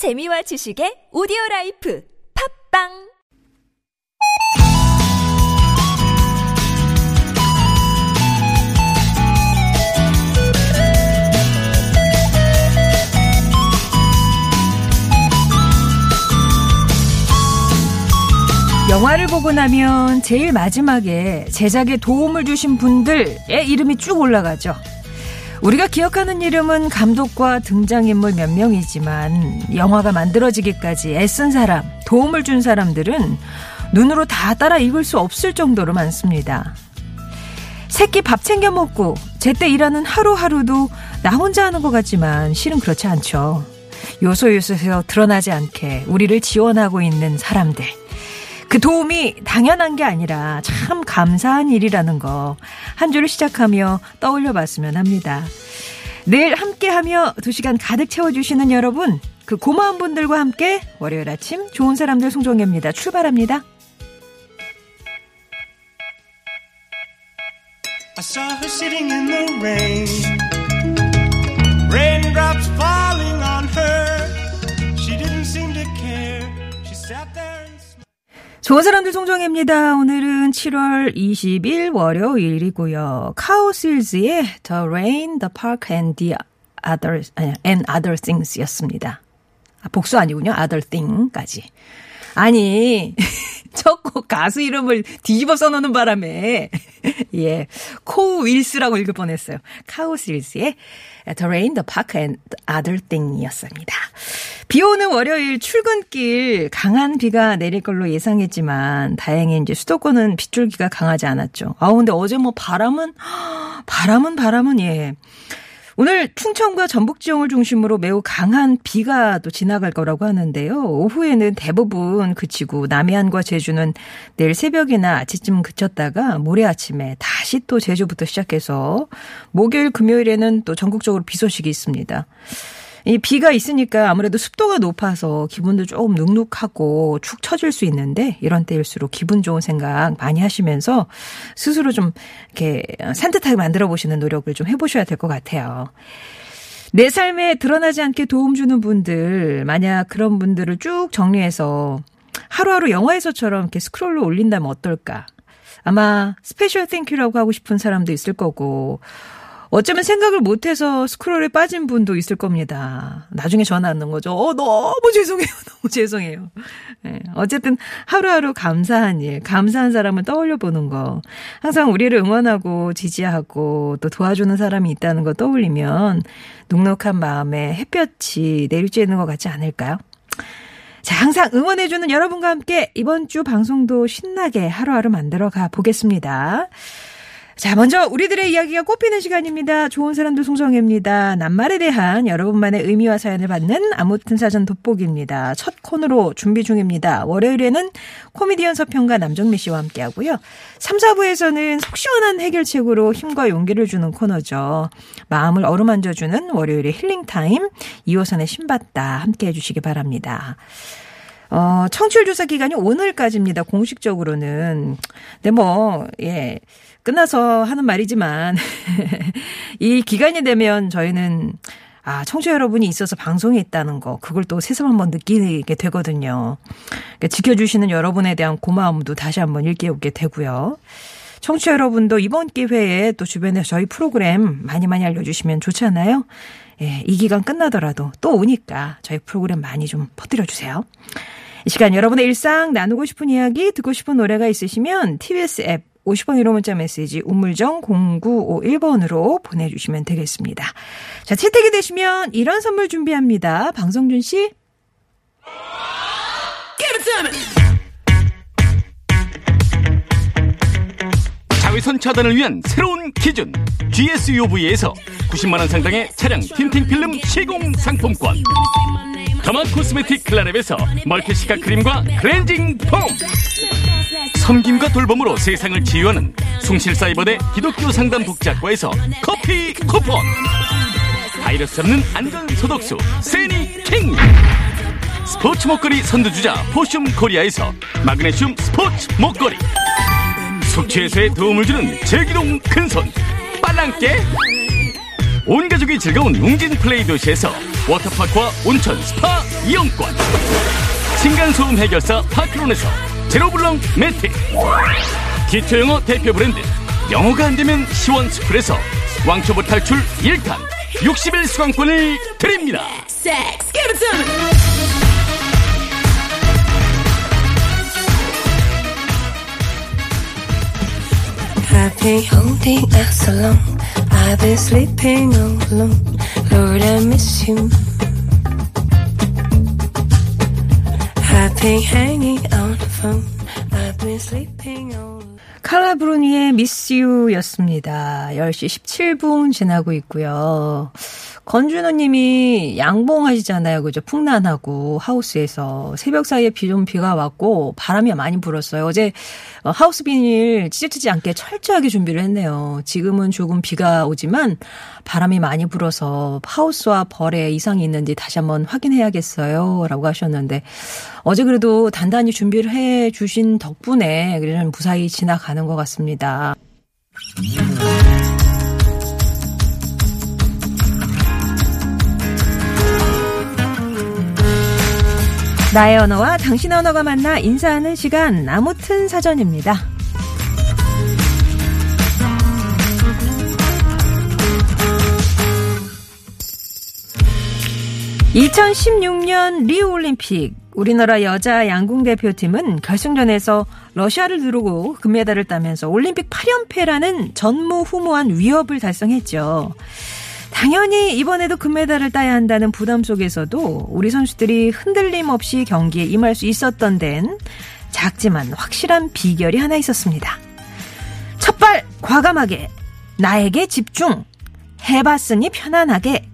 재미와 지식의 오디오 life 팟빵 영화를 보고 나면 제일 마지막에 제작에 도움을 주신 분들의 이름이 쭉 올라가죠. 우리가 기억하는 이름은 감독과 등장인물 몇 명이지만 영화가 만들어지기까지 애쓴 사람, 도움을 준 사람들은 눈으로 다 따라 읽을 수 없을 정도로 많습니다. 새끼 밥 챙겨 먹고 제때 일하는 하루하루도 나 혼자 하는 것 같지만 실은 그렇지 않죠. 요소요소에서 드러나지 않게 우리를 지원하고 있는 사람들. 그 도움이 당연한 게 아니라 참 감사한 일이라는 거 한 주를 시작하며 떠올려 봤으면 합니다. 늘 함께하며 두 시간 가득 채워주시는 여러분, 그 고마운 분들과 함께 월요일 아침 좋은 사람들 송정혜입니다. 출발합니다. I saw her sitting in the rain. Raindrops 좋은 사람들 송정혜입니다. 오늘은 7월 20일 월요일이고요. 카오실즈의 The Rain, The Park and the Other, 아니, and Other Things였습니다. 아, 복수 아니군요. Other Thing까지. 아니, 첫곡 가수 이름을 뒤집어 써놓는 바람에, 예, 코우 윌스라고 읽을 뻔했어요. 카오실즈의 The Rain, The Park and Other Thing이었습니다. 비 오는 월요일 출근길 강한 비가 내릴 걸로 예상했지만 다행히 이제 수도권은 빗줄기가 강하지 않았죠. 아 근데 어제 뭐 바람은 바람은 바람은 예. 오늘 충청과 전북 지역을 중심으로 매우 강한 비가 또 지나갈 거라고 하는데요. 오후에는 대부분 그치고 남해안과 제주는 내일 새벽이나 아침쯤 그쳤다가 모레 아침에 다시 또 제주부터 시작해서 목요일 금요일에는 또 전국적으로 비 소식이 있습니다. 이 비가 있으니까 아무래도 습도가 높아서 기분도 조금 눅눅하고 축 처질 수 있는데 이런 때일수록 기분 좋은 생각 많이 하시면서 스스로 좀 이렇게 산뜻하게 만들어 보시는 노력을 좀 해보셔야 될 것 같아요. 내 삶에 드러나지 않게 도움 주는 분들, 만약 그런 분들을 쭉 정리해서 하루하루 영화에서처럼 이렇게 스크롤로 올린다면 어떨까? 아마 special thank you라고 하고 싶은 사람도 있을 거고, 어쩌면 생각을 못해서 스크롤에 빠진 분도 있을 겁니다. 나중에 전화 왔는 거죠. 어, 너무 죄송해요. 너무 죄송해요. 네, 어쨌든 하루하루 감사한 일, 감사한 사람을 떠올려 보는 거. 항상 우리를 응원하고 지지하고 또 도와주는 사람이 있다는 거 떠올리면 눅눅한 마음에 햇볕이 내리쬐는 것 같지 않을까요? 자, 항상 응원해주는 여러분과 함께 이번 주 방송도 신나게 하루하루 만들어 가 보겠습니다. 자, 먼저 우리들의 이야기가 꽃피는 시간입니다. 좋은 사람들 송정혜입니다. 낱말에 대한 여러분만의 의미와 사연을 받는 아무튼 사전 돋보기입니다. 첫 코너로 준비 중입니다. 월요일에는 코미디언 서평가 남정미 씨와 함께 하고요. 3, 4부에서는 속 시원한 해결책으로 힘과 용기를 주는 코너죠. 마음을 어루만져주는 월요일의 힐링타임 2호선의 신받다 함께 해 주시기 바랍니다. 어, 청취율 조사 기간이 오늘까지입니다. 공식적으로는. 근데 뭐, 예. 끝나서 하는 말이지만, 이 기간이 되면 저희는, 아, 청취자 여러분이 있어서 방송에 있다는 거, 그걸 또 새삼 한번 느끼게 되거든요. 그러니까 지켜주시는 여러분에 대한 고마움도 다시 한번 일깨우게 되고요. 청취자 여러분도 이번 기회에 또 주변에 저희 프로그램 많이 많이 알려주시면 좋잖아요. 예, 이 기간 끝나더라도 또 오니까 저희 프로그램 많이 좀 퍼뜨려주세요. 이 시간 여러분의 일상 나누고 싶은 이야기 듣고 싶은 노래가 있으시면 TBS 앱 50번 1호 문자 메시지 우물정 0951번으로 보내주시면 되겠습니다. 자 채택이 되시면 이런 선물 준비합니다. 방성준 씨. 자외선 차단을 위한 새로운 기준 GSUV에서 90만원 상당의 차량 틴팅 필름 시공 상품권 derma cosmetic 클라랩에서 멀티시카 크림과 클렌징 폼 섬김과 돌봄으로 세상을 치유하는 숭실사이버대 기독교 상담복지학과에서 커피 쿠폰. 바이러스 없는 안전 소독수 세니킹. 스포츠 목걸이 선두주자 포슘 코리아에서 마그네슘 스포츠 목걸이 숙취 해소에 도움을 주는 제기동 큰손 빨랑깨. 온 가족이 즐거운 웅진 플레이 도시에서 워터파크와 온천 스파 이용권. 층간소음 해결사 파크론에서 제로블럭 매트 기초영어 대표 브랜드 영어가 안되면 시원스쿨에서 왕초보 탈출 1탄 60일 수강권을 드립니다 me. I've been holding out so long. I've been sleeping all alone. Lord, I miss you. I've been hanging on 칼라 브루니의 미스 유였습니다. 10시 17분 지나고 있고요. 건준호 님이 양봉하시잖아요. 그죠? 풍란하고 하우스에서 새벽 사이에 비 좀 비가 왔고 바람이 많이 불었어요. 어제 어, 하우스 비닐 찢어지지 않게 철저하게 준비를 했네요. 지금은 조금 비가 오지만 바람이 많이 불어서 하우스와 벌에 이상이 있는지 다시 한번 확인해야겠어요. 라고 하셨는데 어제 그래도 단단히 준비를 해 주신 덕분에 그래는 무사히 지나가는 것 같습니다. 나의 언어와 당신 언어가 만나 인사하는 시간 아무튼 사전입니다. 2016년 리우 올림픽 우리나라 여자 양궁 대표팀은 결승전에서 러시아를 누르고 금메달을 따면서 올림픽 8연패라는 전무후무한 위협을 달성했죠. 당연히 이번에도 금메달을 따야 한다는 부담 속에서도 우리 선수들이 흔들림 없이 경기에 임할 수 있었던 데는 작지만 확실한 비결이 하나 있었습니다. 첫발 과감하게 나에게 집중 해봤으니 편안하게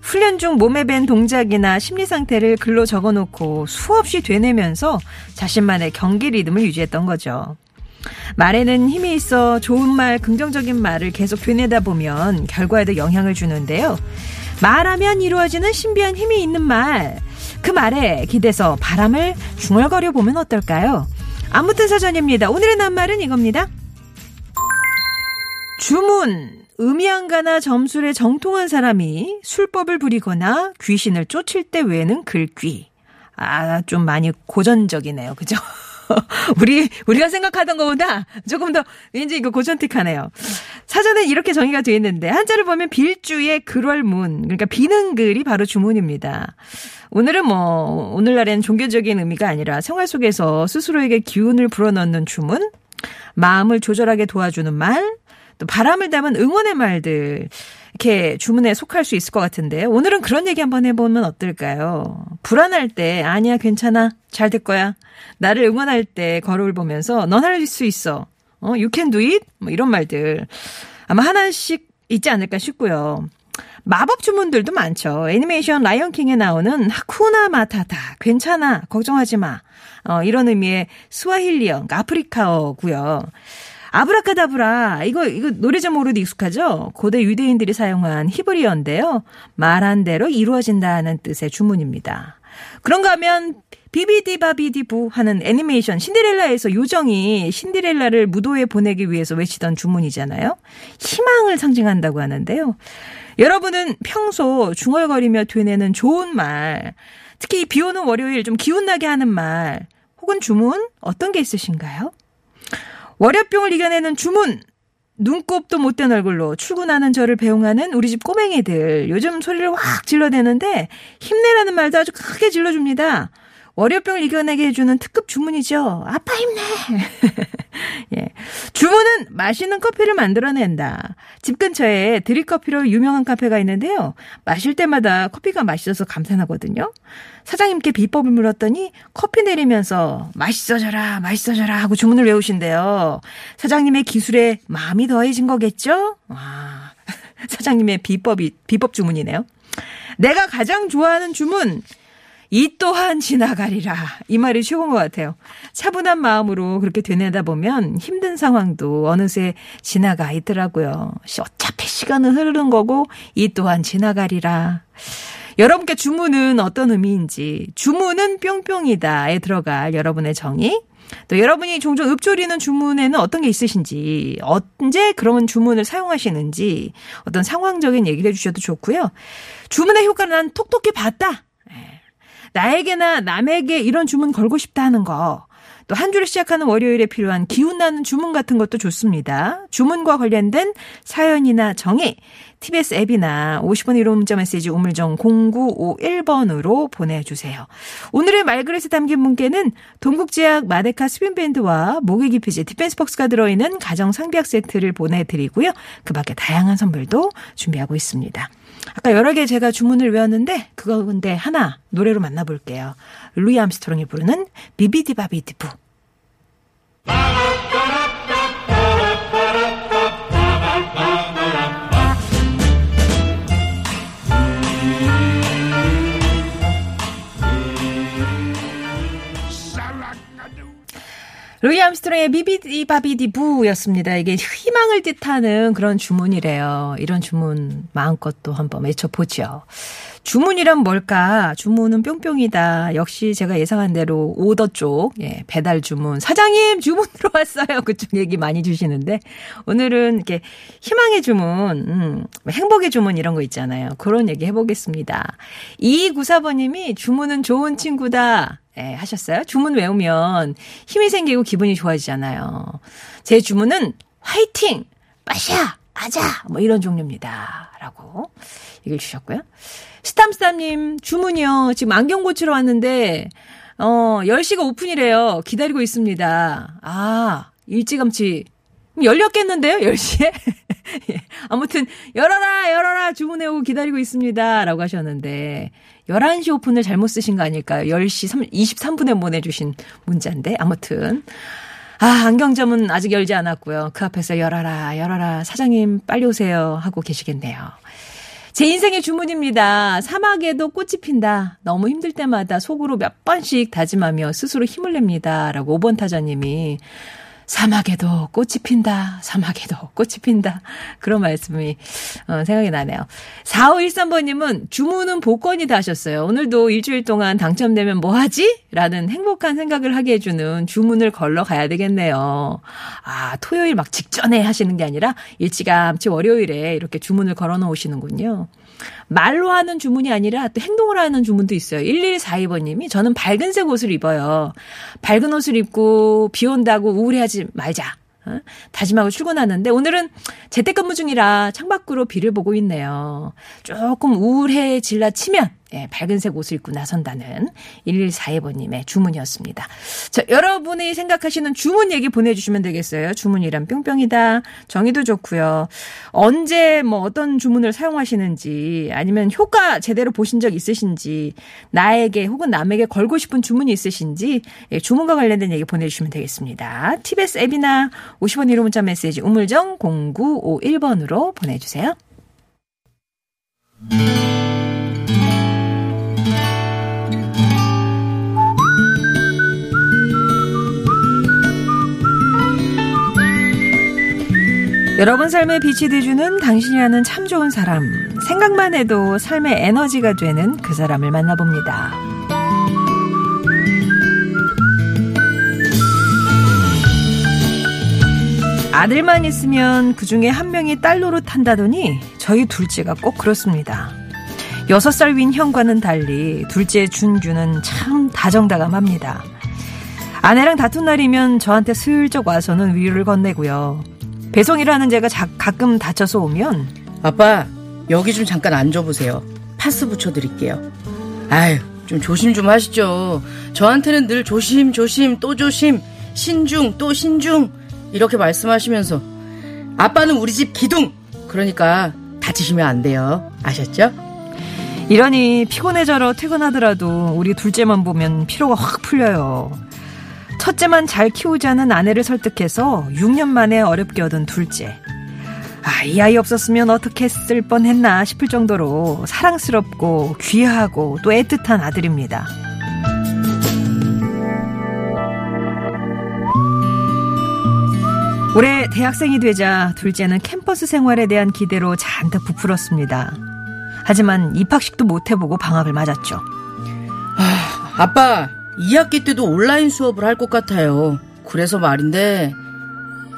훈련 중 몸에 밴 동작이나 심리 상태를 글로 적어놓고 수없이 되뇌면서 자신만의 경기 리듬을 유지했던 거죠. 말에는 힘이 있어 좋은 말, 긍정적인 말을 계속 되뇌다 보면 결과에도 영향을 주는데요. 말하면 이루어지는 신비한 힘이 있는 말. 그 말에 기대서 바람을 중얼거려 보면 어떨까요? 아무튼 사전입니다. 오늘의 낱말은 이겁니다. 주문. 음양가나 점술에 정통한 사람이 술법을 부리거나 귀신을 쫓을 때 외에는 글귀. 아, 좀 많이 고전적이네요. 그죠? 우리, 우리가 생각하던 것보다 조금 더 왠지 이거 고전틱하네요. 사전에 이렇게 정의가 되어 있는데, 한자를 보면 빌주의 글월문, 그러니까 비는 글이 바로 주문입니다. 오늘은 뭐, 오늘날에는 종교적인 의미가 아니라 생활 속에서 스스로에게 기운을 불어넣는 주문, 마음을 조절하게 도와주는 말, 또 바람을 담은 응원의 말들 이렇게 주문에 속할 수 있을 것 같은데 오늘은 그런 얘기 한번 해보면 어떨까요? 불안할 때 아니야 괜찮아 잘 될 거야 나를 응원할 때 거울을 보면서 넌 할 수 있어 어 you can do it 뭐 이런 말들 아마 하나씩 있지 않을까 싶고요. 마법 주문들도 많죠. 애니메이션 라이언킹에 나오는 하쿠나 마타타 괜찮아 걱정하지 마 어, 이런 의미의 스와힐리어 그러니까 아프리카어고요. 아브라카다브라 이거 이거 노래 제목으로도 익숙하죠. 고대 유대인들이 사용한 히브리어인데요. 말한 대로 이루어진다는 뜻의 주문입니다. 그런가 하면 비비디바비디부 하는 애니메이션 신데렐라에서 요정이 신데렐라를 무도에 보내기 위해서 외치던 주문이잖아요. 희망을 상징한다고 하는데요. 여러분은 평소 중얼거리며 되뇌는 좋은 말, 특히 비 오는 월요일 좀 기운나게 하는 말, 혹은 주문 어떤 게 있으신가요? 월요병을 이겨내는 주문! 눈곱도 못된 얼굴로 출근하는 저를 배웅하는 우리 집 꼬맹이들. 요즘 소리를 확 질러대는데 힘내라는 말도 아주 크게 질러줍니다. 월요병을 이겨내게 해주는 특급 주문이죠. 아빠 힘내! 예. 주문은 맛있는 커피를 만들어낸다. 집 근처에 드립커피로 유명한 카페가 있는데요. 마실 때마다 커피가 맛있어서 감탄하거든요. 사장님께 비법을 물었더니 커피 내리면서 맛있어져라, 맛있어져라 하고 주문을 외우신대요. 사장님의 기술에 마음이 더해진 거겠죠? 와. 사장님의 비법이, 비법 주문이네요. 내가 가장 좋아하는 주문. 이 또한 지나가리라. 이 말이 최고인 것 같아요. 차분한 마음으로 그렇게 되뇌다 보면 힘든 상황도 어느새 지나가 있더라고요. 어차피 시간은 흐르는 거고 이 또한 지나가리라. 여러분께 주문은 어떤 의미인지 주문은 뿅뿅이다에 들어갈 여러분의 정의 또 여러분이 종종 읊조리는 주문에는 어떤 게 있으신지, 언제 그런 주문을 사용하시는지, 어떤 상황적인 얘기를 해주셔도 좋고요. 주문의 효과를 난 톡톡히 봤다. 나에게나 남에게 이런 주문 걸고 싶다 하는 거. 또 한 주를 시작하는 월요일에 필요한 기운 나는 주문 같은 것도 좋습니다. 주문과 관련된 사연이나 정의 TBS 앱이나 50원 유료 문자 메시지 우물정 0951번으로 보내주세요. 오늘의 말그릇에 담긴 분께는 동국제약 마데카 스핀밴드와 모기 기피제 디펜스 박스가 들어있는 가정 상비약 세트를 보내드리고요. 그 밖에 다양한 선물도 준비하고 있습니다. 아까 여러 개 제가 주문을 외웠는데 그거 근데 하나 노래로 만나볼게요. 루이 암스트롱이 부르는 비비디바비디부. 루이 암스트롱의 비비디 바비디 부였습니다. 이게 희망을 뜻하는 그런 주문이래요. 이런 주문 마음껏 또 한번 외쳐보죠. 주문이란 뭘까? 주문은 뿅뿅이다. 역시 제가 예상한 대로 오더 쪽, 예, 배달 주문. 사장님, 주문 들어왔어요. 그쪽 얘기 많이 주시는데. 오늘은 이렇게 희망의 주문, 음, 행복의 주문 이런 거 있잖아요. 그런 얘기 해보겠습니다. 2294번님이 주문은 좋은 친구다. 예, 하셨어요? 주문 외우면 힘이 생기고 기분이 좋아지잖아요. 제 주문은 화이팅! 빠샤! 아자! 뭐 이런 종류입니다. 라고 얘기를 주셨고요. 스탐스탐님, 주문이요. 지금 안경 고치러 왔는데, 어, 10시가 오픈이래요. 기다리고 있습니다. 아, 일찌감치. 열렸겠는데요? 10시에? 예. 아무튼, 열어라, 열어라, 주문해 오고 기다리고 있습니다. 라고 하셨는데, 11시 오픈을 잘못 쓰신 거 아닐까요? 10시 3, 23분에 보내주신 문자인데, 아무튼. 아, 안경점은 아직 열지 않았고요. 그 앞에서 열어라, 열어라, 사장님 빨리 오세요. 하고 계시겠네요. 제 인생의 주문입니다. 사막에도 꽃이 핀다. 너무 힘들 때마다 속으로 몇 번씩 다짐하며 스스로 힘을 냅니다. 라고 5번 타자님이 사막에도 꽃이 핀다. 사막에도 꽃이 핀다. 그런 말씀이 어, 생각이 나네요. 4513번님은 주문은 복권이다 하셨어요. 오늘도 일주일 동안 당첨되면 뭐 하지? 라는 행복한 생각을 하게 해주는 주문을 걸러 가야 되겠네요. 아, 토요일 막 직전에 하시는 게 아니라 일찌감치 월요일에 이렇게 주문을 걸어 놓으시는군요. 말로 하는 주문이 아니라 또 행동을 하는 주문도 있어요. 1142번님이 저는 밝은색 옷을 입어요. 밝은 옷을 입고 비 온다고 우울해하지 말자. 어? 다짐하고 출근하는데 오늘은 재택근무 중이라 창밖으로 비를 보고 있네요. 조금 우울해질라 치면 예, 밝은색 옷을 입고 나선다는 1142번님의 주문이었습니다. 자, 여러분이 생각하시는 주문 얘기 보내주시면 되겠어요. 주문이란 뿅뿅이다. 정의도 좋고요. 언제 뭐 어떤 주문을 사용하시는지 아니면 효과 제대로 보신 적 있으신지 나에게 혹은 남에게 걸고 싶은 주문이 있으신지 예, 주문과 관련된 얘기 보내주시면 되겠습니다. TBS 앱이나 50원 1호 문자 메시지 우물정 0951번으로 보내주세요. 여러분 삶에 빛이 돼주는 당신이라는 참 좋은 사람. 생각만 해도 삶의 에너지가 되는 그 사람을 만나봅니다. 아들만 있으면 그 중에 한 명이 딸 노릇한다더니 저희 둘째가 꼭 그렇습니다. 여섯 살 윈 형과는 달리 둘째 준규는 참 다정다감합니다. 아내랑 다툰 날이면 저한테 슬쩍 와서는 위로를 건네고요. 배송이라는 제가 자- 가끔 다쳐서 오면 아빠, 여기 좀 잠깐 앉아보세요. 파스 붙여드릴게요. 아유, 좀 조심 좀 하시죠. 저한테는 늘 조심, 조심, 또 조심, 신중, 또 신중. 이렇게 말씀하시면서. 아빠는 우리 집 기둥! 그러니까 다치시면 안 돼요. 아셨죠? 이러니 피곤해져러 퇴근하더라도 우리 둘째만 보면 피로가 확 풀려요. 첫째만 잘 키우자는 아내를 설득해서 6년 만에 어렵게 얻은 둘째. 아, 이 아이 없었으면 어떻게 했을 뻔 했나 싶을 정도로 사랑스럽고 귀하고 또 애틋한 아들입니다. 올해 대학생이 되자 둘째는 캠퍼스 생활에 대한 기대로 잔뜩 부풀었습니다. 하지만 입학식도 못 해보고 방학을 맞았죠. 아빠, 2학기 때도 온라인 수업을 할 것 같아요. 그래서 말인데,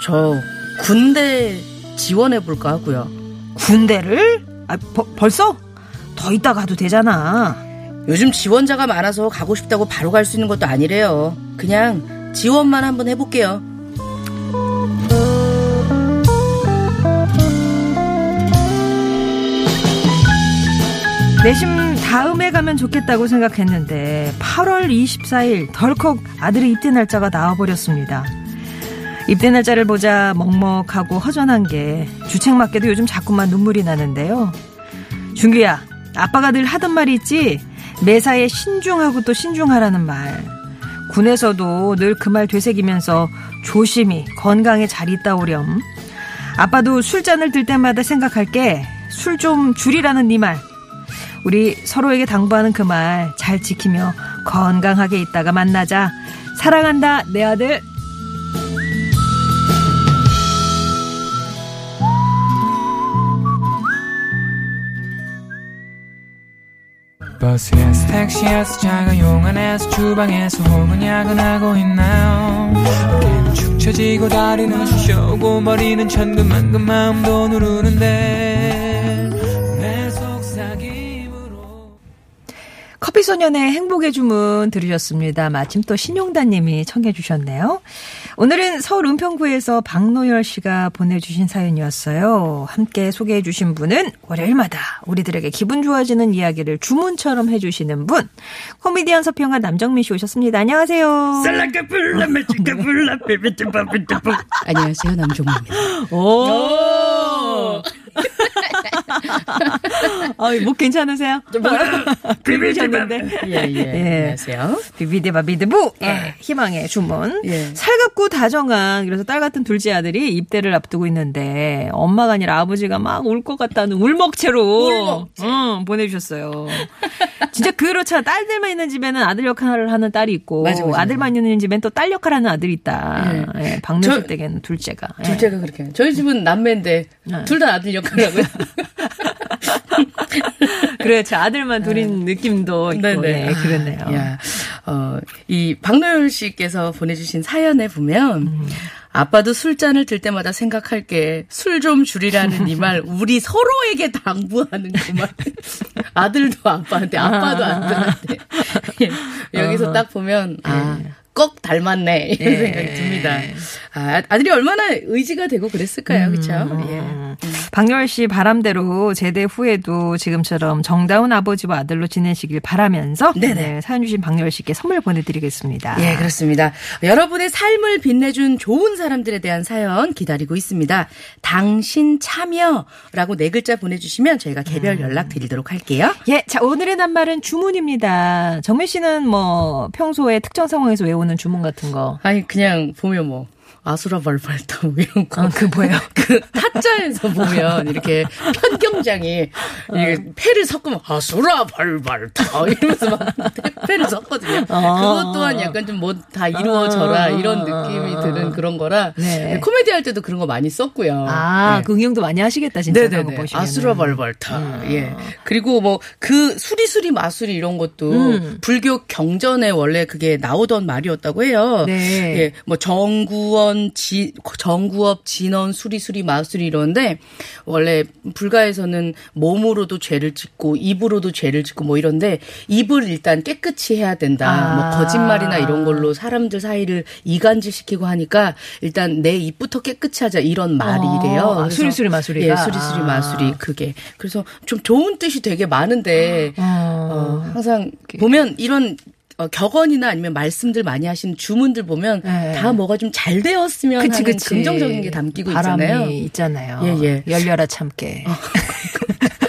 저 군대 지원해 볼까 하고요. 군대를? 아, 버- 벌써? 더 있다 가도 되잖아. 요즘 지원자가 많아서 가고 싶다고 바로 갈 수 있는 것도 아니래요. 그냥 지원만 한번 해볼게요. 내심 다음에 가면 좋겠다고 생각했는데 8월 24일 덜컥 아들의 입대 날짜가 나와버렸습니다. 입대 날짜를 보자 먹먹하고 허전한 게 주책맞게도 요즘 자꾸만 눈물이 나는데요. 준규야, 아빠가 늘 하던 말이 있지? 매사에 신중하고 또 신중하라는 말. 군에서도 늘 그 말 되새기면서 조심히 건강에 잘 있다 오렴. 아빠도 술잔을 들 때마다 생각할게 술 좀 줄이라는 네 말. 우리 서로에게 당부하는 그 말 잘 지키며 건강하게 있다가 만나자. 사랑한다, 내 아들. 버스에서 택시에서 자가용 안에서 주방에서 혹은 야근하고 있나요 축 처지고 다리는 쑤셔오고 머리는 천근만근 마음도 누르는데 커피소년의 행복의 주문 들으셨습니다. 마침 또 신용다님이 청해 주셨네요. 오늘은 서울 은평구에서 박노열 씨가 보내주신 사연이었어요. 함께 소개해 주신 분은 월요일마다 우리들에게 기분 좋아지는 이야기를 주문처럼 해주시는 분 코미디언 서평가 남정민 씨 오셨습니다. 안녕하세요. 안녕하세요, 남종입니다. 오. 아, 목 괜찮으세요? 비비셨는데. 예, 예. 안녕하세요. 비비드바 비드부 예, 희망의 주문. 예. 살갑고 다정한 그래서 딸 같은 둘째 아들이 입대를 앞두고 있는데 엄마가 아니라 아버지가 막 울 것 같다는 울먹체로 응, 보내주셨어요. 진짜 그렇잖아. 딸들만 있는 집에는 아들 역할을 하는 딸이 있고 맞아, 맞아, 아들만 있는 집엔 또 딸 역할을 하는 아들이 있다. 예, 박명수 저- 댁에는 둘째가. 예. 둘째가 그렇게. 저희 집은 남매인데 둘 다 아들 역할을 하고요. 그렇죠. 아들만 둘인 느낌도 있고. 네, 그렇네요. 야, 어, 이 박노열 씨께서 보내주신 사연에 보면 음. 아빠도 술잔을 들 때마다 생각할 게 술 좀 줄이라는 이 말 우리 서로에게 당부하는 그 말. 아들도 아빠한테 아빠도 아들한테 예, 여기서 딱 보면 아. 꼭 닮았네 이런 예. 생각이 듭니다. 아, 아들이 얼마나 의지가 되고 그랬을까요, 그렇죠? 예. 음. 박열 씨 바람대로 제대 후에도 지금처럼 정다운 아버지와 아들로 지내시길 바라면서. 네, 사연 주신 박열 씨께 선물 보내드리겠습니다. 예, 그렇습니다. 여러분의 삶을 빛내준 좋은 사람들에 대한 사연 기다리고 있습니다. 당신 참여라고 네 글자 보내주시면 저희가 개별 음. 연락 드리도록 할게요. 예, 자 오늘의 낱말은 주문입니다. 정민 씨는 뭐 평소에 특정 상황에서 외우는 주문 같은 거. 아니, 그냥 보면 뭐. 아수라 발발타 뭐 이런 거. 아, 그 뭐예요? 그 타짜에서 보면 이렇게 편경장이 어. 이게 패를 섞으면 아수라 발발타 이러면서 막 패를 섞거든요. 그것 또한 약간 좀 뭐 다 이루어져라 이런 느낌이 드는 그런 거라 아. 네. 코미디 할 때도 그런 거 많이 썼고요. 아, 네. 그 응용도 많이 하시겠다 진짜. 네네네. 보시면. 아수라발발타. 음. 예. 그리고 뭐 그 수리수리 마수리 이런 것도 음. 불교 경전에 원래 그게 나오던 말이었다고 해요. 네. 예. 뭐 정구원 지 정구업 진원 수리수리 마수리 이런데 원래 불가에서는 몸으로도 죄를 짓고 입으로도 죄를 짓고 뭐 이런데 입을 일단 깨끗이 해야 된다. 아. 뭐 거짓말이나 이런 걸로 사람들 사이를 이간질시키고 하니까 일단 내 입부터 깨끗이 하자 이런 말이래요. 아, 그래서 수리수리 마수리가? 예, 수리수리 아. 마수리 그게 그래서 좀 좋은 뜻이 되게 많은데 아. 어, 항상 보면 이런 어, 격언이나 아니면 말씀들 많이 하신 주문들 보면 네. 다 뭐가 좀 잘 되었으면 그치, 하는 그치. 긍정적인 게 담기고 있잖아요. 있잖아요. 예, 예. 열려라 참깨. 이깨가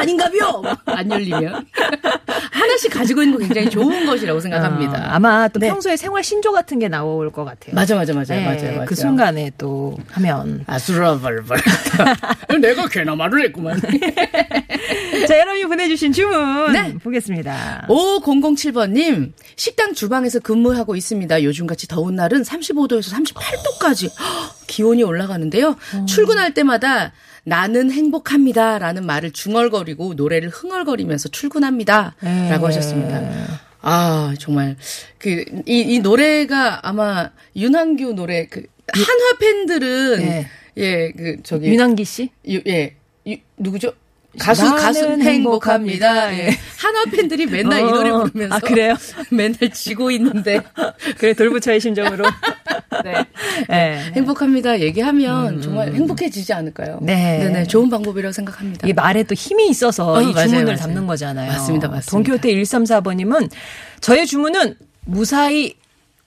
아닌가벼 안 열리면 하나씩 가지고 있는 거 굉장히 좋은 것이라고 생각합니다. 아, 아마 또 네. 평소에 생활 신조 같은 게 나올 것 같아요. 맞아 맞아 맞아요 네, 맞아요. 그 순간에 또 하면. 아수라발발 내가 괜나 말을 했구만. 자, 여러분이 보내주신 주문 네. 보겠습니다. 5007번님, 식당 주방에서 근무하고 있습니다. 요즘같이 더운 날은 35도에서 38도까지 기온이 올라가는데요. 출근할 때마다 나는 행복합니다. 라는 말을 중얼거리고 노래를 흥얼거리면서 출근합니다. 라고 하셨습니다. 아, 정말. 그, 이, 이 노래가 아마 윤한규 노래, 그, 한화 팬들은, 네. 예, 그, 저기. 윤한기 씨? 유- 예, 유- 누구죠? 가수 가수 행복합니다. 행복합니다. 예. 한화 팬들이 맨날 이 노래 어. 부르면서 아, 그래요? 맨날 지고 있는데 그래 돌부처의 심정으로. 네. 네. 행복합니다 얘기하면 정말 행복해지지 않을까요? 네. 네네 좋은 방법이라고 생각합니다. 이 말에 또 힘이 있어서 어, 이 맞아요, 주문을 맞아요. 담는 거잖아요. 맞습니다, 맞습니다. 동교태 134번님은 저의 주문은 무사히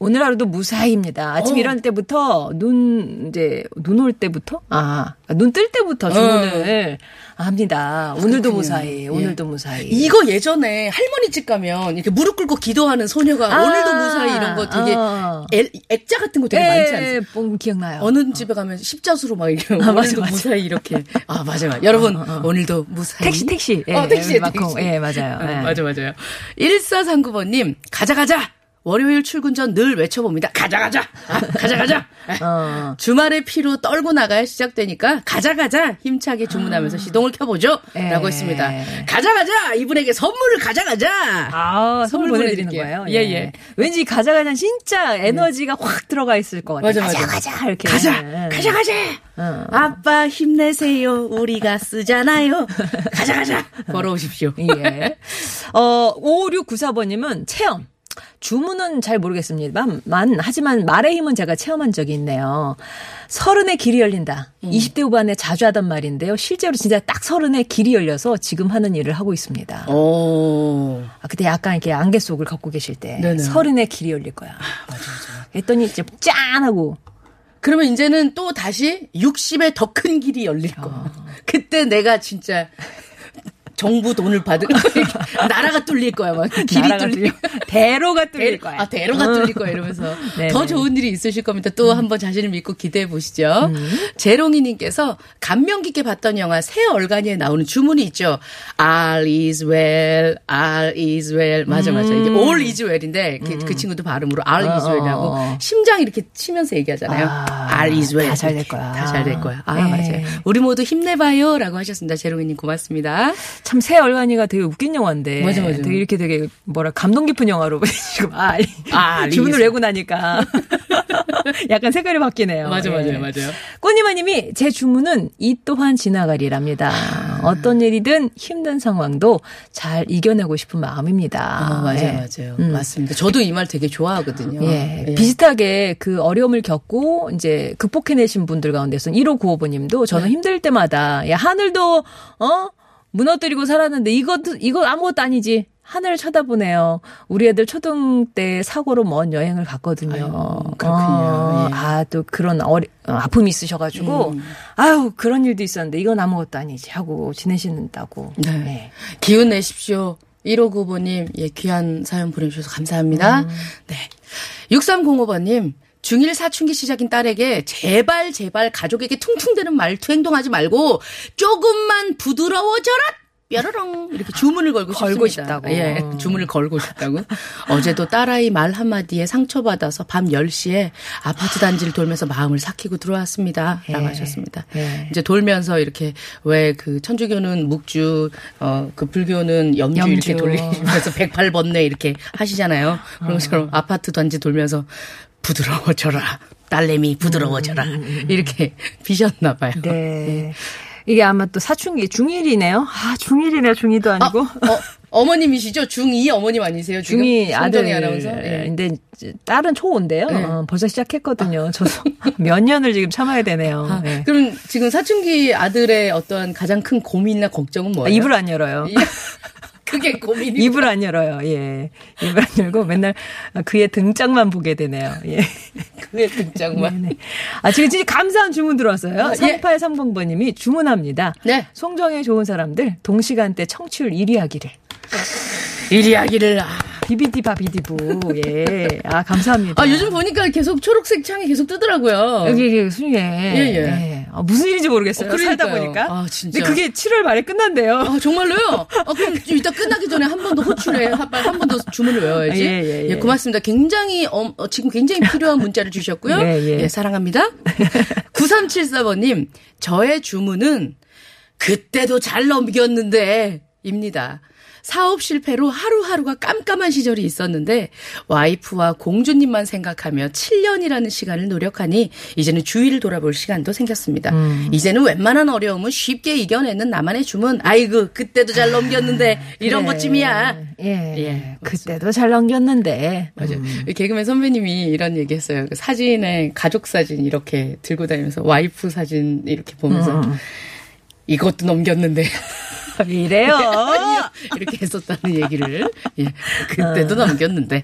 오늘 하루도 무사히입니다. 아침 어. 일어날 때부터 눈 이제 눈 올 때부터 아 눈 뜰 때부터 주문을 합니다. 오늘도 어. 그렇군요. 무사히, 예. 오늘도 무사히. 이거 예전에 할머니 집 가면 이렇게 무릎 꿇고 기도하는 소녀가 아, 오늘도 무사히 이런 거 되게 어. 애- 액자 같은 거 되게 많지 않습니까? 예, 뽕 기억나요. 어느 집에 가면 십자수로 막 이렇게 아, 맞아, 오늘도 맞아. 무사히 이렇게 아 맞아요 맞아요. 여러분 오늘도 무사히 택시, 택시. 예, 어 택시 맞고. 택시 예, 맞아요. 어, 예. 맞아 맞아요 1439번님 가자 가자 월요일 출근 전 늘 외쳐봅니다 가자 가자 아, 가자 가자 어. 주말의 피로 떨고 나가야 시작되니까 가자 가자 힘차게 주문하면서 시동을 켜보죠 예. 라고 했습니다 가자 가자 이분에게 선물을 가자 가자 아, 선물 보내드리는. 거예요? 예, 예. 왠지 가자 가자 진짜 에너지가 확 들어가 있을 것 같아요. 맞아, 가자, 맞아. 가자, 이렇게. 가자 예. 가자 가자 어. 아빠 힘내세요 우리가 쓰잖아요 가자 가자 걸어오십시오 예. 어, 5694번님은 체험. 주문은 잘 모르겠습니다만, 하지만 말의 힘은 제가 체험한 적이 있네요. 서른의 길이 열린다. 음. 20대 후반에 자주 하던 말인데요. 실제로 진짜 딱 서른의 길이 열려서 지금 하는 일을 하고 있습니다. 오 아, 그때 약간 이렇게 안개 속을 걷고 계실 때. 서른의 길이 열릴 거야. 맞아, 맞아. 했더니 이제 짠 하고. 그러면 이제는 또 다시 60의 더큰 길이 열릴 거야. 그때 내가 진짜 정부 돈을 받을 나라가 뚫릴 거야 막 길이 뚫릴. 대로가 뚫릴 거야. 아 대로가 뚫릴 거야 이러면서. 더 좋은 일이 있으실 겁니다. 또 한번 자신을 믿고 기대해 보시죠. 제롱이님께서 감명 깊게 봤던 영화 새 얼간이에 나오는 주문이 있죠. All is well, all is well. 맞아 맞아 이게 all is well인데 그, 그 친구도 발음으로 all is 어, well이라고 어, 어. 심장 이렇게 치면서 얘기하잖아요. 아, all is well. 다 잘 될 거야. 다 잘 될 거야. 아 네. 맞아요. 우리 모두 힘내봐요라고 하셨습니다. 제롱이님 고맙습니다. 참 새 얼간이가 되게 웃긴 영화인데. 맞아, 맞아. 되게 이렇게 되게 뭐라 감동 깊은 영화로 지금 아, 이- 아, 주문을. 외고 나니까 약간 색깔이 바뀌네요. 맞아, 맞아요, 예. 맞아요. 꽃님아님이 제 주문은 이 또한 지나가리랍니다. 어떤 일이든 힘든 상황도 잘 이겨내고 싶은 마음입니다. 아, 맞아요, 예. 맞아요. 음. 맞습니다. 저도 이 말 되게 좋아하거든요. 예, 예. 비슷하게 그 어려움을 겪고 이제 극복해내신 분들 가운데서는 1595번님도 네. 저는 힘들 때마다 야 하늘도 어 무너뜨리고 살았는데 이것도 이거 아무것도 아니지. 하늘을 쳐다보네요. 우리 애들 초등 때 사고로 먼 여행을 갔거든요. 아유, 그렇군요. 어, 예. 아, 또 그런 어리, 어, 아픔이 있으셔가지고, 음. 아유, 그런 일도 있었는데, 이건 아무것도 아니지 하고 지내신다고. 네. 예. 기운 내십시오. 1595님, 예, 귀한 사연 보내주셔서 감사합니다. 음. 네. 6305번님, 중1 사춘기 시작인 딸에게 제발, 제발 가족에게 퉁퉁대는 말투 행동하지 말고 조금만 부드러워져라! 뾰로롱 이렇게 주문을 걸고, 걸고. 싶다고. 예, 주문을 걸고 싶다고. 어제도 딸아이 말 한마디에 상처받아서 밤 10시에 아파트 단지를 돌면서 마음을 삭히고 들어왔습니다. 라고 예. 하셨습니다. 예. 이제 돌면서 이렇게 왜 그 천주교는 묵주, 어, 그 불교는 염주, 염주. 이렇게 돌리면서 108번뇌 이렇게 하시잖아요. 그런 것처럼 아파트 단지 돌면서 부드러워져라. 딸내미 부드러워져라. 이렇게 비셨나 봐요. 네. 이게 아마 또 사춘기, 중1이네요. 아, 중1이네, 중2도 아, 아니고. 어, 어머님이시죠? 중2 어머님 아니세요? 지금? 중이 아들. 송정희 아나운서? 예. 근데 이제 딸은 초인데요. 네. 어, 벌써 시작했거든요. 저도 몇 년을 지금 참아야 되네요. 아, 네. 그럼 지금 사춘기 아들의 어떤 가장 큰 고민이나 걱정은 아, 뭐예요? 입을 안 열어요. 이- 그게 고민이. 입을 안 열어요. 예. 입을 안 열고 맨날 그의 등짝만 보게 되네요. 예. 그의 등장만. 네. 아, 지금 진짜 감사한 주문 들어왔어요. 아, 예. 3830번님이 주문합니다. 네. 송정의 좋은 사람들 동시간대 청취율 1위 하기를. 이리하기를. 아, 비비디바 비디부. 예. 아, 감사합니다. 아, 요즘 보니까 계속 초록색 창이 계속 뜨더라고요. 여기 여기 순위에 예, 예. 아, 무슨 일인지 모르겠어요. 어, 살다. 보니까. 아, 진짜. 근데 그게 7월 말에 끝난대요. 아, 정말로요? 아, 그럼 좀 이따 끝나기 전에 한 번 더 호출해. 한 번 더 주문을 외워야지. 예, 예, 예. 고맙습니다. 굉장히, 어, 어, 지금 굉장히 필요한 문자를 주셨고요. 예, 예. 사랑합니다. 9374번님, 저의 주문은 그때도 잘 넘겼는데, 입니다. 사업 실패로 하루하루가 깜깜한 시절이 있었는데 와이프와 공주님만 생각하며 7년이라는 시간을 노력하니 이제는 주위를 돌아볼 시간도 생겼습니다. 음. 이제는 웬만한 어려움은 쉽게 이겨내는 나만의 주문. 아이고 그때도 잘 넘겼는데 이런 그래. 것쯤이야. 예. 예, 그때도 잘 넘겼는데. 맞아요. 음. 개그맨 선배님이 이런 얘기 했어요. 그 사진에 가족 사진 이렇게 들고 다니면서 와이프 사진 이렇게 보면서 음. 이것도 넘겼는데 이래요. 이렇게 했었다는 얘기를 예 그때도 넘겼는데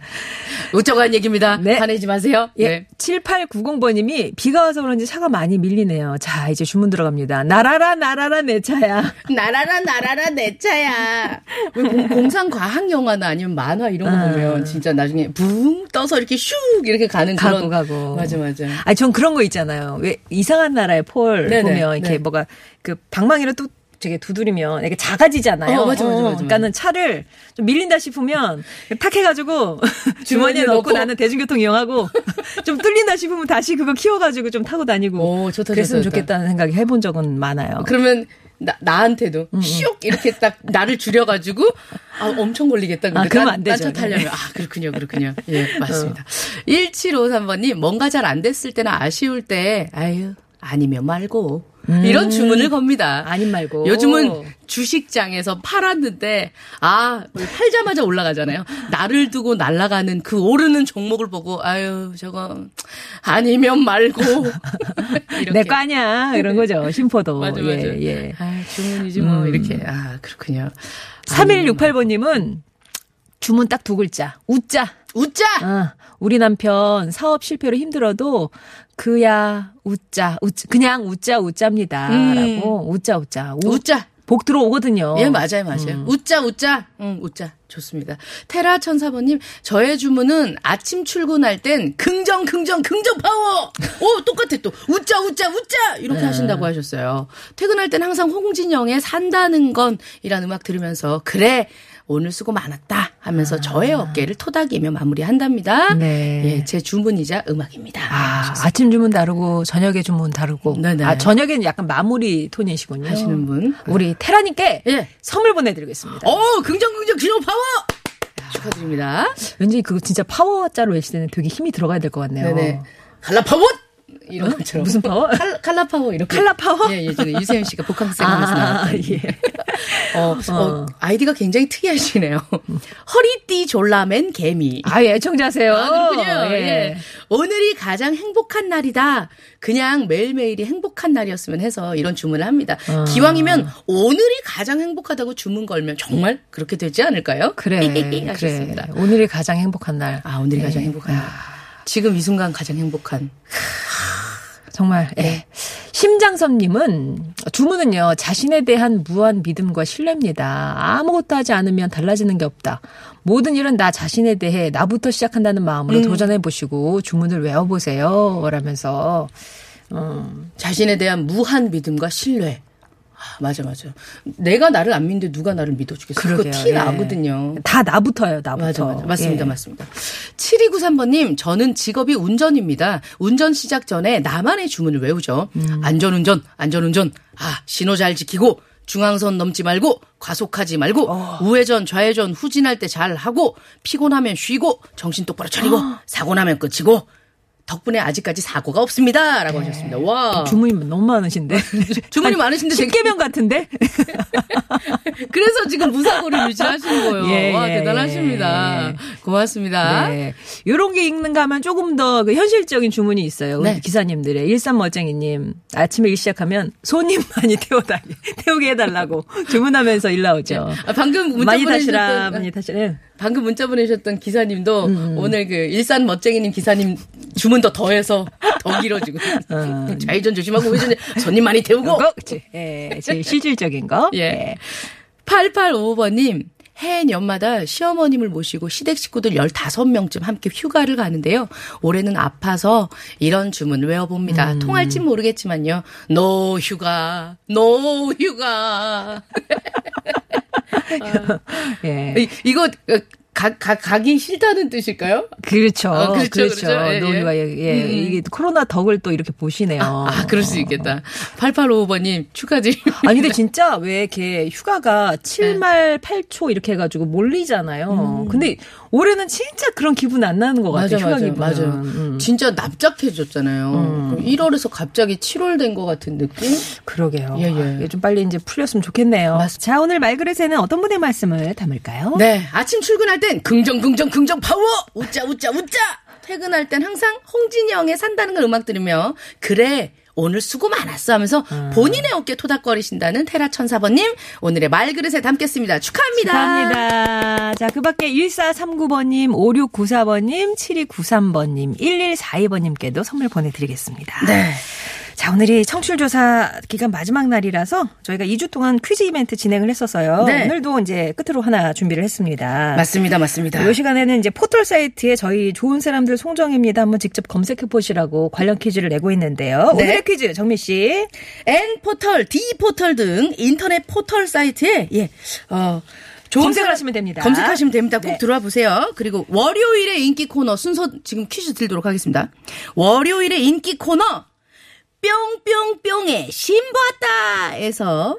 우쩍한 얘기입니다. 어. 네. 화내지 마세요. 예. 네. 7890번님이 비가 와서 그런지 차가 많이 밀리네요. 자, 이제 주문 들어갑니다. 나라라, 나라라, 내 차야. 나라라 나라라 내 차야. 왜 공- 공상 과학 영화나 아니면 만화 이런 거 아. 보면 진짜 나중에 붕 떠서 이렇게 슉 이렇게 가는 가고 그런 가고. 맞아 맞아. 아니, 전 그런 거 있잖아요. 왜 이상한 나라의 폴 네네, 보면 이렇게 네. 뭐가 그 방망이로 또 되게 두드리면 이게 작아지잖아요. 어, 맞아, 맞아, 맞아, 맞아. 그러니까는 차를 좀 밀린다 싶으면 탁 해가지고 주머니에 넣고 넣고. 나는 대중교통 이용하고 좀 뚫린다 싶으면 다시 그거 키워가지고 좀 타고 다니고 오, 좋다, 그랬으면 좋다, 좋다. 좋겠다는 생각이 해본 적은 많아요. 그러면 나, 나한테도 음, 슉 이렇게 딱 나를 줄여가지고 아 엄청 걸리겠다. 근데 아, 그러면 딴- 안 되죠. 딴차 타려면 아 그렇군요, 그렇군요. 예 맞습니다. 1753번님 뭔가 잘 안 됐을 때나 아쉬울 때 아유 아니면 말고 이런 주문을 겁니다. 음. 아님 말고. 요즘은 주식장에서 팔았는데 아 팔자마자 올라가잖아요. 나를 두고 날아가는 그 오르는 종목을 보고 아유 저거 아니면 말고. 내 거 아니야. 이런 거죠. 심포도. 맞아, 맞아. 예, 예. 아, 주문이지 뭐 음. 이렇게. 아, 그렇군요. 3168번님은 주문 딱 두 글자. 웃자. 웃자. 어, 우리 남편 사업 실패로 힘들어도 그야 웃자. 웃 그냥 웃자 웃자입니다. 음. 라고 웃자 웃자. 우- 웃자. 복 들어오거든요. 예, 맞아요, 맞아요. 웃자, 웃자. 응, 웃자. 좋습니다. 테라 천사번님, 저의 주문은 아침 출근할 땐 긍정, 긍정, 긍정 파워! 오, 똑같아, 또. 웃자, 웃자, 웃자! 이렇게 하신다고 하셨어요. 퇴근할 땐 항상 홍진영의 산다는 건 이란 음악 들으면서, 그래! 오늘 수고 많았다 하면서 저의 어깨를 토닥이며 마무리한답니다. 네. 예, 제 주문이자 음악입니다. 아, 아침 주문 다르고 저녁에 주문 다르고. 네네. 아, 저녁에는 약간 마무리 톤이시군요. 하시는 분. 우리 테라님께 예. 선물 보내드리겠습니다. 어, 긍정, 긍정, 긍정 파워! 축하드립니다. 왠지 그거 진짜 파워자로 외칠 때는 되게 힘이 들어가야 될 것 같네요. 네네. 칼라파워! 이런 것처럼. 무슨 파워? 칼, 칼라 파워 이렇게. 칼라 파워? 예, 예전에 유세윤 씨가 복학생하면서 나왔던. 예. 어, 어, 아이디가 굉장히 특이하시네요. 허리띠 졸라맨 개미. 아, 예, 애청자세요. 아, 그렇군요. 예. 오늘이 가장 행복한 날이다. 그냥 매일매일이 행복한 날이었으면 해서 이런 주문을 합니다. 아. 기왕이면 오늘이 가장 행복하다고 주문 걸면 정말 그렇게 되지 않을까요? 그래, 하셨습니다. 그래. 오늘이 가장 행복한 날. 아, 오늘이 네. 가장 행복한 날. 지금 이 순간 가장 행복한. 정말, 예. 심장섭님은 주문은요, 자신에 대한 무한 믿음과 신뢰입니다. 아무것도 하지 않으면 달라지는 게 없다. 모든 일은 나 자신에 대해 나부터 시작한다는 마음으로 도전해 보시고 주문을 외워보세요. 라면서, 음, 자신에 대한 무한 믿음과 신뢰. 아, 맞아, 맞아. 내가 나를 안 믿는데 누가 나를 믿어주겠어. 그거. 티 예. 나거든요. 다 나부터예요, 나부터. 맞아, 맞아. 맞습니다, 예. 맞습니다. 7293번님, 저는 직업이 운전입니다. 운전 시작 전에 나만의 주문을 외우죠. 음. 안전운전, 안전운전. 아, 신호 잘 지키고, 중앙선 넘지 말고, 과속하지 말고, 어. 우회전, 좌회전, 후진할 때 잘 하고, 피곤하면 쉬고, 정신 똑바로 차리고, 사고 나면 끝이고, 덕분에 아직까지 사고가 없습니다. 라고 하셨습니다. 와. 네. 주문이 너무 많으신데. 주문이 많으신데 되게- 10개명 같은데? 그래서 지금 무사고를 유지하시는 거예요. 예, 와, 예, 대단하십니다. 고맙습니다. 네. 요런 게 읽는가 하면 조금 더 그 현실적인 주문이 있어요. 네. 기사님들의. 일산머쟁이님. 아침에 일 시작하면 손님 많이 태워다, 태우게 해달라고 주문하면서 일 나오죠. 아, 방금 문자 많이 보내주셨던 많이 타시라. 방금 문자 보내셨던 기사님도 음, 오늘 그 일산 멋쟁이님 기사님 주문 더 더해서 더 길어지고 좌회전 조심하고 우회전 손님 많이 태우고 그치. 예, 제일 실질적인 거. 예. 8855번님 해년마다 시어머님을 모시고 시댁 식구들 15명쯤 함께 휴가를 가는데요. 올해는 아파서 이런 주문 외워봅니다. 음. 통할진 모르겠지만요. no 휴가, no 휴가. 예. 이, 이거 어, 가, 가, 가기 싫다는 뜻일까요? 그렇죠. 어, 그렇죠, 그렇죠. 그렇죠. 예, 예. no 휴가 예, 예. 음. 이게 코로나 덕을 또 이렇게 보시네요. 아, 그럴 수 있겠다. 8855번님 축하드립니다. 아니 근데 진짜 왜 이렇게 휴가가 7말 8초 이렇게 해가지고 몰리잖아요. 근데 올해는 진짜 그런 기분 안 나는 것 같아요. 음. 맞아, 휴가 맞아, 기분. 맞아요. 음. 진짜 납작해졌잖아요. 1월에서 갑자기 7월 된 것 같은 느낌? 그러게요. 예, 예. 이게 좀 빨리 이제 풀렸으면 좋겠네요. 자 오늘 말그릇에는 어떤 분의 말씀을 담을까요? 네, 아침 출근할 땐 긍정, 긍정, 긍정, 파워! 웃자, 웃자, 웃자! 퇴근할 땐 항상 홍진영의 산다는 걸 음악 들으며, 그래, 오늘 수고 많았어 하면서 음. 본인의 어깨 토닥거리신다는 테라 천사번님, 오늘의 말그릇에 담겠습니다. 축하합니다. 축하합니다. 자, 그 밖에 1439번님, 5694번님, 7293번님, 1142번님께도 선물 보내드리겠습니다. 네. 자, 오늘이 청출조사 기간 마지막 날이라서 저희가 2주 동안 퀴즈 이벤트 진행을 했었어요. 네. 오늘도 이제 끝으로 하나 준비를 했습니다. 맞습니다, 맞습니다. 이 시간에는 이제 포털 사이트에 저희 좋은 사람들 송정입니다. 한번 직접 검색해 보시라고 관련 퀴즈를 내고 있는데요. 네. 오늘의 퀴즈 정미 씨. N 포털, D 포털 등 인터넷 포털 사이트에 예, 어, 좋은 검색을 하시면 됩니다. 검색하시면 됩니다. 꼭 네. 들어와 보세요. 그리고 월요일의 인기 코너 순서 지금 퀴즈 드리도록 하겠습니다. 월요일의 인기 코너 뿅뿅뿅의 신보았다에서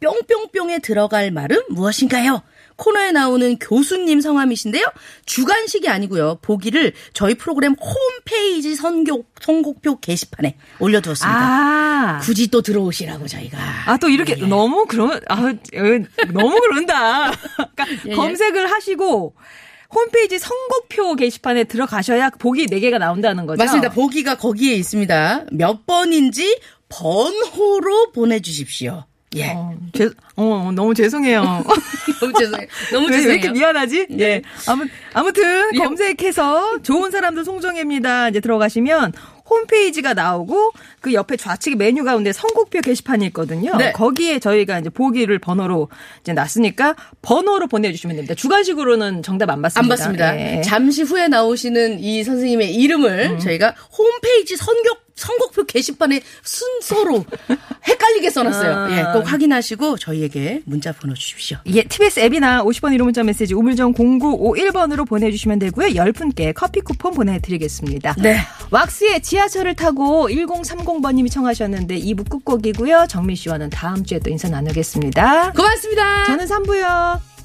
뿅뿅뿅에 들어갈 말은 무엇인가요? 코너에 나오는 교수님 성함이신데요. 주간식이 아니고요. 보기를 저희 프로그램 홈페이지 선곡, 선곡표 게시판에 올려두었습니다. 아. 굳이 또 들어오시라고 저희가. 아, 또 이렇게 너무 그러면, 아, 어, 너무 그런다. 그러니까 예, 예. 검색을 하시고 홈페이지 선곡표 게시판에 들어가셔야 보기 4개가 나온다는 거죠. 맞습니다. 보기가 거기에 있습니다. 몇 번인지 번호로 보내주십시오. 예. 어, 죄, 어, 너무 죄송해요. 너무 죄송해요. 너무 왜, 죄송해요. 왜 이렇게 미안하지? 예. 아무, 아무튼 예. 검색해서 좋은 사람들 송정혜입니다. 이제 들어가시면 홈페이지가 나오고 그 옆에 좌측 메뉴 가운데 선곡표 게시판이 있거든요. 네. 거기에 저희가 이제 보기를 번호로 이제 놨으니까 번호로 보내주시면 됩니다. 주간식으로는 정답 안 받습니다. 안 받습니다. 예. 음. 잠시 후에 나오시는 이 선생님의 이름을 저희가 홈페이지 선곡 선곡표 게시판에 순서로 헷갈리게 써놨어요. 아. 예, 꼭 확인하시고 저희에게 문자 보내주십시오. 예, TBS 앱이나 50번 1호 문자 메시지 우물정 0951번으로 보내주시면 되고요. 10분께 커피 쿠폰 보내드리겠습니다. 네. 왁스의 지하철을 타고 1030번님이 청하셨는데 2부 끝곡이고요. 정민 씨와는 다음 주에 또 인사 나누겠습니다. 고맙습니다. 저는 3부요.